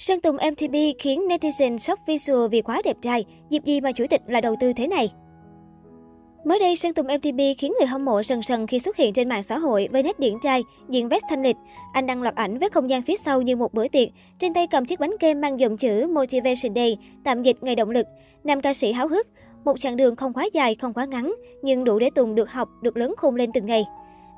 Sơn Tùng MTP khiến netizen sốc visual vì quá đẹp trai, dịp gì mà chủ tịch lại đầu tư thế này? Mới đây, Sơn Tùng MTP khiến người hâm mộ sần sần khi xuất hiện trên mạng xã hội với nét điển trai, diện vest thanh lịch. Anh đăng loạt ảnh với không gian phía sau như một bữa tiệc, trên tay cầm chiếc bánh kem mang dòng chữ Motivation Day, tạm dịch ngày động lực. Nam ca sĩ háo hức, một chặng đường không quá dài, không quá ngắn, nhưng đủ để Tùng được học, được lớn khôn lên từng ngày.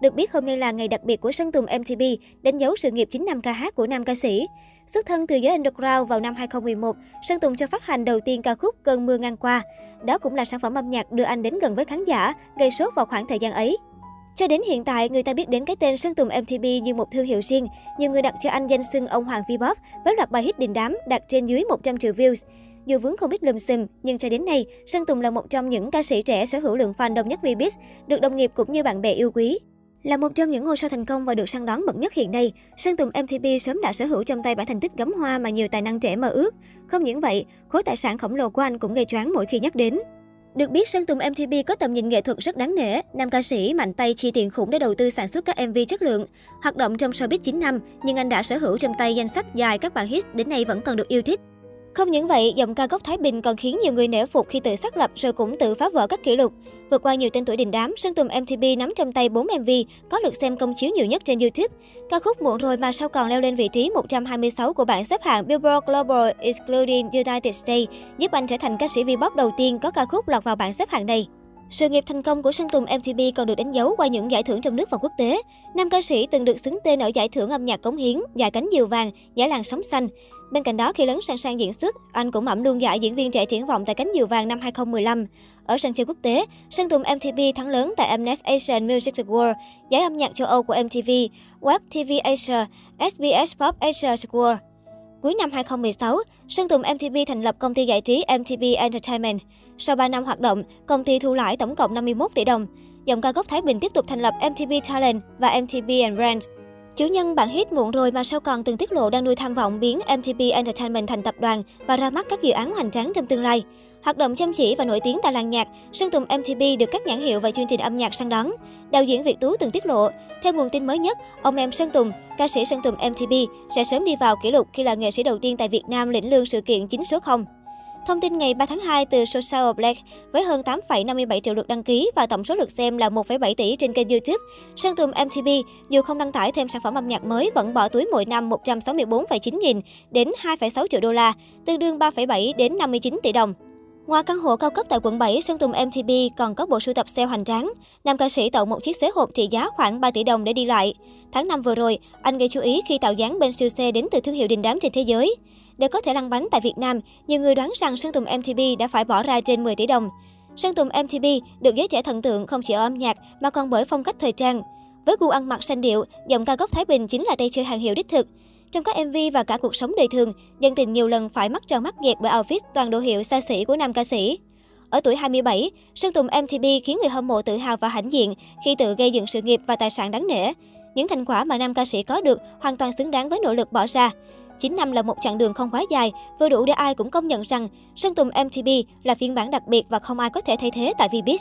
Được biết hôm nay là ngày đặc biệt của Sơn Tùng MTP đánh dấu sự nghiệp 9 năm ca hát của nam ca sĩ. Xuất thân từ giới underground vào năm 2011, Sơn Tùng cho phát hành đầu tiên ca khúc Cơn mưa ngang qua. Đó cũng là sản phẩm âm nhạc đưa anh đến gần với khán giả, gây sốt vào khoảng thời gian ấy. Cho đến hiện tại, người ta biết đến cái tên Sơn Tùng MTP như một thương hiệu riêng. Nhiều người đặt cho anh danh xưng ông Hoàng V-pop với loạt bài hit đình đám đạt trên dưới 100 triệu views. Dù vướng không biết lùm xùm, nhưng cho đến nay, Sơn Tùng là một trong những ca sĩ trẻ sở hữu lượng fan đông nhất Vbiz, được đồng nghiệp cũng như bạn bè yêu quý. Là một trong những ngôi sao thành công và được săn đón bậc nhất hiện nay, Sơn Tùng MTP sớm đã sở hữu trong tay bản thành tích gấm hoa mà nhiều tài năng trẻ mơ ước. Không những vậy, khối tài sản khổng lồ của anh cũng gây choáng mỗi khi nhắc đến. Được biết, Sơn Tùng MTP có tầm nhìn nghệ thuật rất đáng nể. Nam ca sĩ mạnh tay chi tiền khủng để đầu tư sản xuất các MV chất lượng. Hoạt động trong showbiz 9 năm, nhưng anh đã sở hữu trong tay danh sách dài các bản hit đến nay vẫn còn được yêu thích. Không những vậy, giọng ca gốc Thái Bình còn khiến nhiều người nể phục khi tự xác lập rồi cũng tự phá vỡ các kỷ lục. Vượt qua nhiều tên tuổi đình đám, Sơn Tùng MTV nắm trong tay 4 MV có lượt xem công chiếu nhiều nhất trên YouTube. Ca khúc Muộn rồi mà sao còn leo lên vị trí 126 của bảng xếp hạng Billboard Global excluding United States, giúp anh trở thành ca sĩ V-pop đầu tiên có ca khúc lọt vào bảng xếp hạng này. Sự nghiệp thành công của Sơn Tùng MTP còn được đánh dấu qua những giải thưởng trong nước và quốc tế. Nam ca sĩ từng được xứng tên ở giải thưởng âm nhạc cống hiến, giải cánh diều vàng, giải làng sóng xanh. Bên cạnh đó, khi lớn sang sang diễn xuất, anh cũng ẩm luôn giải diễn viên trẻ triển vọng tại cánh diều vàng năm 2015. Ở sân chơi quốc tế, Sơn Tùng MTV thắng lớn tại Mnet Asian Music Award, giải âm nhạc châu Âu của MTV, Web TV Asia, SBS Pop Asia Award. Cuối năm 2016, Sơn Tùng MTV thành lập công ty giải trí MTV Entertainment. Sau 3 năm hoạt động, công ty thu lãi tổng cộng 51 tỷ đồng. Dòng ca gốc Thái Bình tiếp tục thành lập MTV Talent và MTV Brands. Chủ nhân bản hit muộn rồi mà sao còn từng tiết lộ đang nuôi tham vọng biến MTV Entertainment thành tập đoàn và ra mắt các dự án hoành tráng trong tương lai. Hoạt động chăm chỉ và nổi tiếng tại làng nhạc, Sơn Tùng MTV được các nhãn hiệu và chương trình âm nhạc săn đón. Đạo diễn Việt Tú từng tiết lộ, theo nguồn tin mới nhất, ông em Sơn Tùng, ca sĩ Sơn Tùng MTV sẽ sớm đi vào kỷ lục khi là nghệ sĩ đầu tiên tại Việt Nam lĩnh lương sự kiện chính số 0. Thông tin ngày 3 tháng 2 từ Social Black với hơn 8,57 triệu lượt đăng ký và tổng số lượt xem là 1,7 tỷ trên kênh YouTube. Sơn Tùng MTV dù không đăng tải thêm sản phẩm âm nhạc mới vẫn bỏ túi mỗi năm 164,9 nghìn đến 2,6 triệu đô la, tương đương 3,7 đến 59 tỷ đồng. Ngoài căn hộ cao cấp tại quận 7, Sơn Tùng MTV còn có bộ sưu tập xe hoành tráng. Nam ca sĩ tậu một chiếc xế hộp trị giá khoảng 3 tỷ đồng để đi lại. Tháng 5 vừa rồi, anh gây chú ý khi tạo dáng bên siêu xe đến từ thương hiệu đình đám trên thế giới. Để có thể lăn bánh tại Việt Nam, nhiều người đoán rằng Sơn Tùng MTP đã phải bỏ ra trên 10 tỷ đồng. Sơn Tùng MTP được giới trẻ thần tượng không chỉ ở âm nhạc mà còn bởi phong cách thời trang. Với gu ăn mặc xanh điệu, giọng ca gốc Thái Bình chính là tay chơi hàng hiệu đích thực. Trong các MV và cả cuộc sống đời thường, dân tình nhiều lần phải mắc tròn mắt dẹt bởi outfit toàn đồ hiệu xa xỉ của nam ca sĩ. Ở tuổi 27, Sơn Tùng MTP khiến người hâm mộ tự hào và hãnh diện khi tự gây dựng sự nghiệp và tài sản đáng nể. Những thành quả mà nam ca sĩ có được hoàn toàn xứng đáng với nỗ lực bỏ ra. 9 năm là một chặng đường không quá dài, vừa đủ để ai cũng công nhận rằng Sơn Tùng MTB là phiên bản đặc biệt và không ai có thể thay thế tại Vbiz.